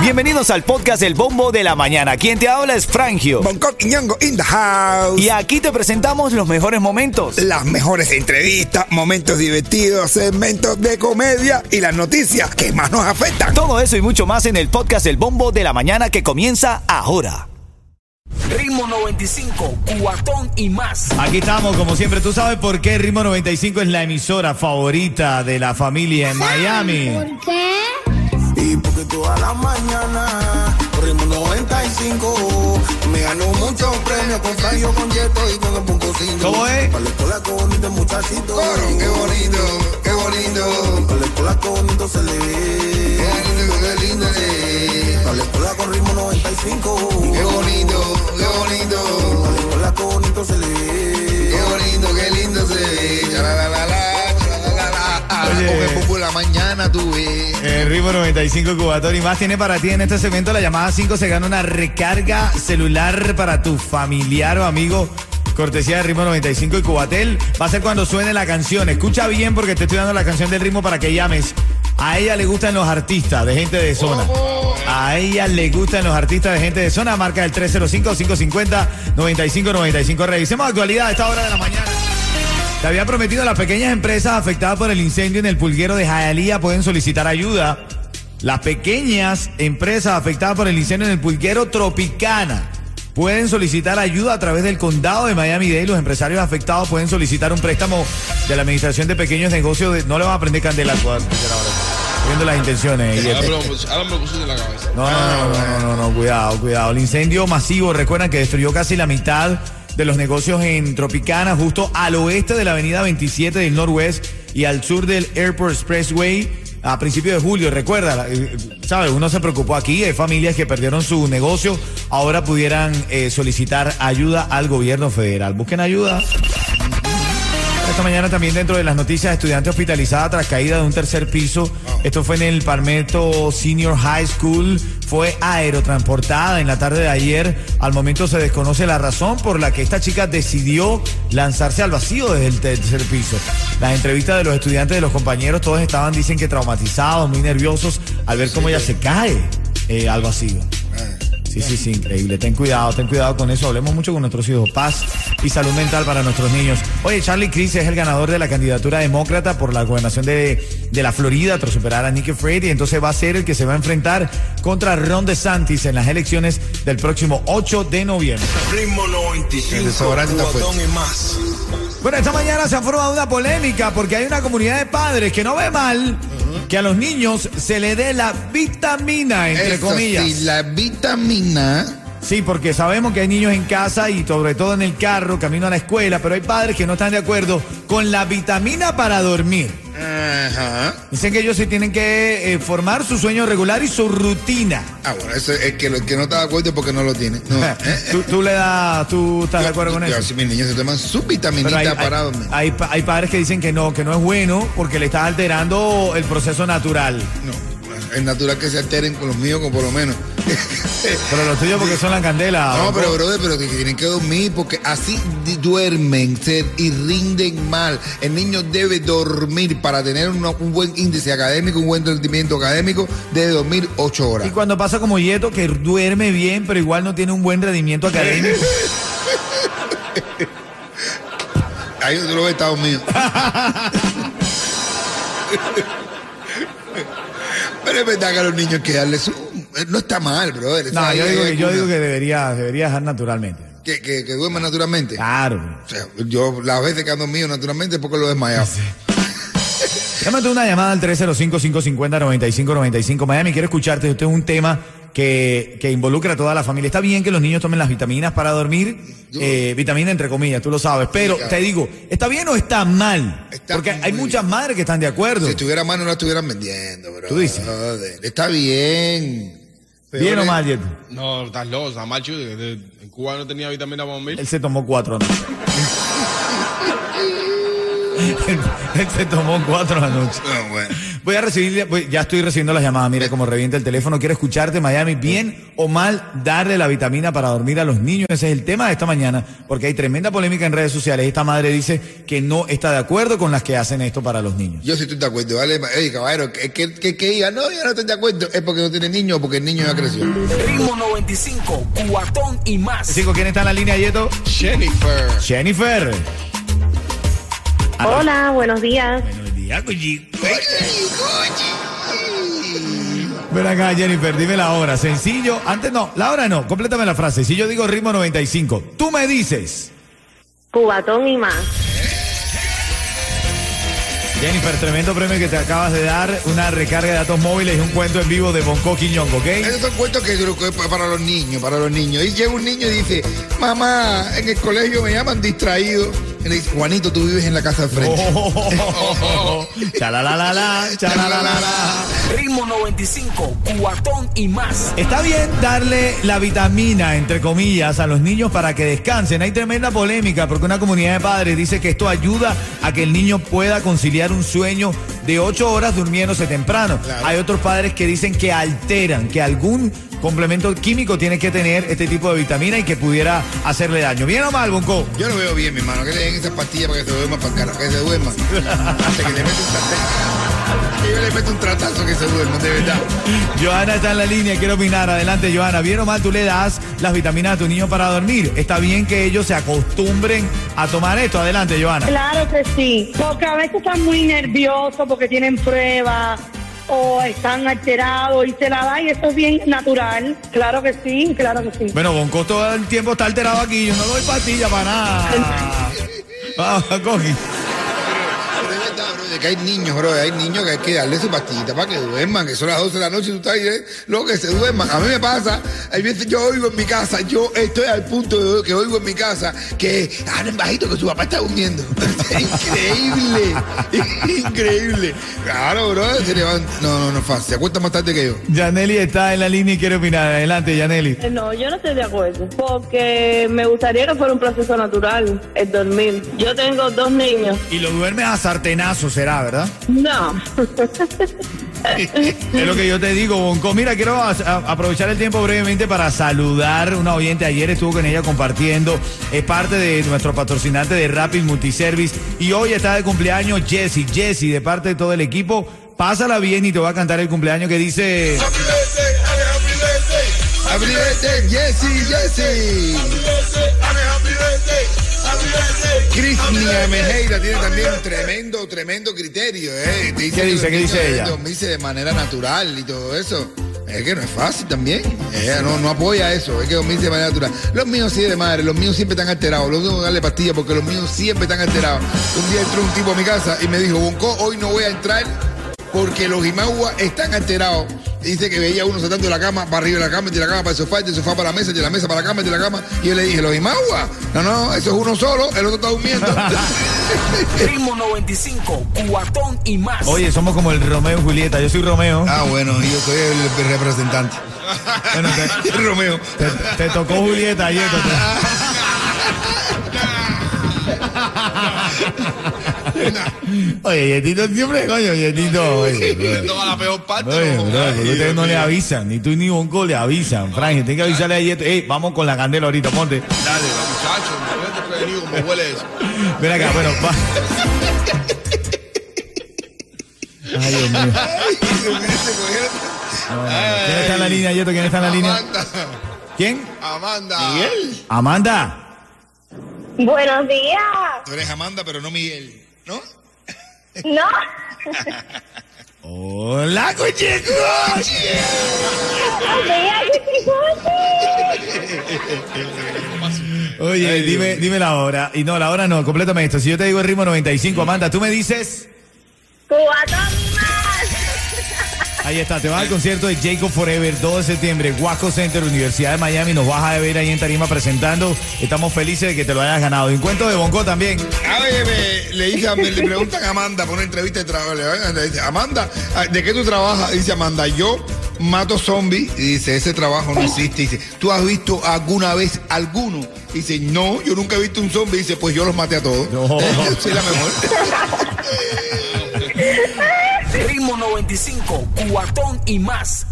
Bienvenidos al podcast El Bombo de la Mañana. Quien te habla es Frangio. Bangkok y Ñongo in the house. Y aquí te presentamos los mejores momentos. Las mejores entrevistas, momentos divertidos, segmentos de comedia y las noticias que más nos afectan. Todo eso y mucho más en el podcast El Bombo de la Mañana que comienza ahora. Ritmo 95, cuatón y más. Aquí estamos, como siempre. ¿Tú sabes por qué Ritmo 95 es la emisora favorita de la familia en Miami? ¿Por qué? Y porque toda la mañana, Ritmo 95, me ganó muchos premios con Flavio, con Yeto y con el Punco Cinco. ¿Cómo es? Para la escuela con bonito muchachito. Coro, qué bonito, qué bonito. Para la escuela con bonito se le ve. Qué lindo, qué lindo, sí. Para la escuela con Ritmo 95. Qué bonito, qué bonito. Para la escuela con bonito se le ve. Qué bonito, qué lindo. Chalalalala, chalalalala. Oye. Con el Pupu en la mañana tuve. El Ritmo 95 Cubatón y más tiene para ti en este segmento la llamada 5 se gana una recarga celular para tu familiar o amigo. Cortesía de Ritmo 95 y Cubatel. Va a ser cuando suene la canción. Escucha bien porque te estoy dando la canción del ritmo para que llames. A ella le gustan los artistas de gente de zona. A ella le gustan los artistas de gente de zona. Marca el 305-550-9595. Revisemos actualidad a esta hora de la mañana. Te había prometido a las pequeñas empresas afectadas por el incendio en el pulguero de Jayalía pueden solicitar ayuda. Las pequeñas empresas afectadas por el incendio en el pulguero Tropicana pueden solicitar ayuda a través del condado de Miami-Dade. Los empresarios afectados pueden solicitar un préstamo de la Administración de Pequeños Negocios. de- no le van a prender candela Estoy viendo las intenciones. En la cabeza. No, no, no, no, no, no, cuidado, cuidado. El incendio masivo, recuerdan que destruyó casi la mitad de los negocios en Tropicana, justo al oeste de la avenida 27 del Norwest y al sur del Airport Expressway. A principios de julio, recuerda, eh, ¿sabes? Uno se preocupó aquí, hay familias que perdieron su negocio, ahora pudieran eh, solicitar ayuda al gobierno federal. Busquen ayuda. Esta mañana también dentro de las noticias, estudiante hospitalizada tras caída de un tercer piso. Esto fue en el Palmetto Senior High School. Fue aerotransportada en la tarde de ayer. Al momento se desconoce la razón por la que esta chica decidió lanzarse al vacío desde el tercer piso. Las entrevistas de los estudiantes, de los compañeros, todos estaban, dicen que traumatizados, muy nerviosos al ver cómo ella se cae eh, al vacío. Sí, sí, sí, increíble. Ten cuidado, ten cuidado con eso. Hablemos mucho con nuestros hijos. Paz y salud mental para nuestros niños. Oye, Charlie Cris es el ganador de la candidatura demócrata por la gobernación de, de la Florida tras superar a Nikki Haley. Entonces va a ser el que se va a enfrentar contra Ron DeSantis en las elecciones del próximo 8 de noviembre. Ritmo El 95, desodorante está cuatón fuerte. y más. Bueno, esta mañana se ha formado una polémica porque hay una comunidad de padres que no ve mal que a los niños se le dé la vitamina, entre Eso comillas. sí, la vitamina. Sí, porque sabemos que hay niños en casa y sobre todo en el carro, camino a la escuela, pero hay padres que no están de acuerdo con la vitamina para dormir. Ajá. Dicen que ellos sí tienen que eh, formar su sueño regular y su rutina. Ah, bueno, eso es que lo que no está de acuerdo es porque no lo tiene. No. ¿eh? ¿Tú, tú le das, tú estás de acuerdo con Yo, eso? Si mis niños se toman su vitaminita hay, para hay- dormir. hay pa- hay padres que dicen que no, que no es bueno porque le estás alterando el proceso natural. No, es natural que se alteren con los míos, con por lo menos. Pero los tuyos porque son la candela. No, ¿o pero brother, pero que tienen que dormir porque así duermen se- y rinden mal. El niño debe dormir para tener un buen índice académico, un buen rendimiento académico, debe dormir ocho horas. Y cuando pasa como Yeto, que duerme bien, pero igual no tiene un buen rendimiento académico. Ahí tú lo ves, está dormido. Pero es verdad que a los niños hay que darles su... No está mal, brother. No, Esa yo digo, que, yo alguna- digo que debería, debería dejar naturalmente. Que, que, que duerman naturalmente. Claro. O sea, yo las veces que han dormido naturalmente es porque lo he desmayado. Llámate una llamada al 305-550-9595. Miami, quiero escucharte. Este es un tema que, que involucra a toda la familia. Está bien que los niños tomen las vitaminas para dormir, eh, vitamina entre comillas, tú lo sabes. Pero claro. te digo, ¿está bien o está mal? Está Porque hay muchas madres que están de acuerdo. Si estuviera mal no la estuvieran vendiendo, bro. Tú dices. Joder, Está bien. ¿Bien Peor o mal, Yeto? No, estás loco, está mal, de- En Cuba no tenía vitamina para. Él se tomó cuatro. ¿no? él, él se tomó cuatro anoche. No, bueno. Voy a recibir, voy- ya estoy recibiendo las llamadas. Mira cómo revienta el teléfono. Quiero escucharte, Miami. Bien o mal darle la vitamina para dormir a los niños. Ese es el tema de esta mañana, porque hay tremenda polémica en redes sociales. Esta madre dice que no está de acuerdo con las que hacen esto para los niños. Yo sí estoy de acuerdo, ¿vale? Ey, caballero, que, que, que, que diga, no, yo no estoy de acuerdo, es porque no tiene niño o porque el niño ya creció. Ritmo 95, cuatón y más. Cinco, ¿quién está en la línea, Yeto? Jennifer. Jennifer. Aló. Hola, buenos días. Buenos días, Cuchi. Ven acá, Jennifer, dime la hora. Sencillo. Antes no, la hora no. Complétame la frase. Si yo digo ritmo 95, tú me dices. Cubatón y más. Jennifer, tremendo premio que te acabas de dar. Una recarga de datos móviles y un cuento en vivo de Bonco Quiñongo, ¿ok? Esos son cuentos que yo creo que es para los niños, para los niños. Y llega un niño y dice, mamá, en el colegio me llaman distraído. Y le dice, Juanito, tú vives en la casa al frente. Oh, Chalalalala, chalalalala. Ritmo 95, cuatón y más. Está bien darle la vitamina, entre comillas, a los niños para que descansen. Hay tremenda polémica porque una comunidad de padres dice que esto ayuda a que el niño pueda conciliar un sueño de ocho horas durmiéndose temprano. Hay otros padres que dicen que alteran, que algún complemento químico tiene que tener este tipo de vitamina y que pudiera hacerle daño. ¿Bien o mal, Bonco? Yo lo veo bien, mi hermano, que le den esas pastillas para que se duerma para que se duerma. Hasta que le mete un tratazo. Que yo le meto un tratazo que se duerma, de verdad. Joana está en la línea, quiero opinar. Adelante, Joana. ¿Bien o mal tú le das las vitaminas a tu niño para dormir? Está bien que ellos se acostumbren a tomar esto. Adelante, Joana. Claro que sí, porque a veces están muy nerviosos porque tienen pruebas o están alterados y se la da y eso es bien natural. Claro que sí, claro que sí. Bueno, Bonco todo el tiempo está alterado aquí. Yo no doy pastilla para nada. Vamos, Coqui. De que hay niños, bro, hay niños que hay que darle su pastillita para que duerman, que son las 12 de la noche y tú estás ahí, eh, luego que se duerman. A mí me pasa, hay veces yo oigo en mi casa, yo estoy al punto de que oigo en mi casa que hablen bajito que su papá está durmiendo. increíble, increíble. Claro, bro, se levanta. No, no, no fácil, se acuesta más tarde que yo. Yaneli está en la línea y quiere opinar. Adelante, Yaneli. Eh, No, yo no estoy de acuerdo. Porque me gustaría que fuera un proceso natural el dormir. Yo tengo dos niños. Y lo duermes a sartenazo, será, ¿verdad? No. Es lo que yo te digo, Bonco. Mira, quiero a- a- aprovechar el tiempo brevemente para saludar una oyente. Ayer estuvo con ella compartiendo. Es parte de nuestro patrocinante de Rapid Multiservice. Y hoy está de cumpleaños Jesse. Jesse, de parte de todo el equipo. Pásala bien y te va a cantar el cumpleaños que dice. Happy birthday, Jesse, Jesse. Cristina Mejeira tiene también un tremendo, tremendo criterio, ¿eh? Te ¿Qué dice? ¿Qué dice ella? dormirse de manera natural y todo eso. Es que no es fácil también. Ella no, no apoya eso, hay que dormirse de manera natural. Los míos sí de madre, los míos siempre están alterados. Los tengo que darle pastillas porque los míos siempre están alterados. Un día entró un tipo a mi casa y me dijo, Bonco, hoy no voy a entrar porque los Imagua están alterados. Dice que veía uno saltando de la cama para arriba de la cama, de la cama para el sofá, del sofá para la mesa, de la mesa para la cama, de la cama. Y yo le dije, ¿los Imagua? No, no, eso es uno solo, el otro está durmiendo. Ritmo 95, cuatón y más. Oye, somos como el Romeo y Julieta. Yo soy Romeo. ah, bueno, y yo soy el, representante. Bueno, te, El Romeo. te- te tocó Julieta ayer. Oye, Yetito siempre, coño, Yetito. Oye, Toma la peor parte. Oye, bro, ustedes no le avisan, ni tú ni Bonco le avisan. Frank, tienen que avisarle a Yeto. Ey, vamos con la candela ahorita, ponte. Dale, muchacho, me voy a prevenido como huele eso. Ven acá, bueno, va. Ay, Dios mío. ¿Quién está en la línea, Yeto? ¿Quién está en la línea? Amanda. ¿Quién? Amanda. Miguel. Amanda. Buenos días. Tú eres Amanda, pero no Miguel, ¿no? No. Hola, cocheco. Oye, dime, dime la hora. Y no, la hora no, complétame esto. Si yo te digo el ritmo 95, Amanda, tú me dices. Más. Ahí está, te vas al concierto de Jacob Forever, 2 de septiembre, Wasco Center, Universidad de Miami. Nos vas a ver ahí en Tarima presentando. Estamos felices de que te lo hayas ganado. Y un cuento de Bonco también. A ver, me- le, dice, a- me- le preguntan a Amanda por una entrevista de trabajo. Le, le dice, Amanda, ¿de qué tú trabajas? Dice Amanda, yo mato zombies. Y dice, ese trabajo no existe. Dice, ¿tú has visto alguna vez alguno? Dice, no, yo nunca he visto un zombie. Dice, pues yo los maté a todos. No. Soy la mejor. Ritmo 95, cuatón y más.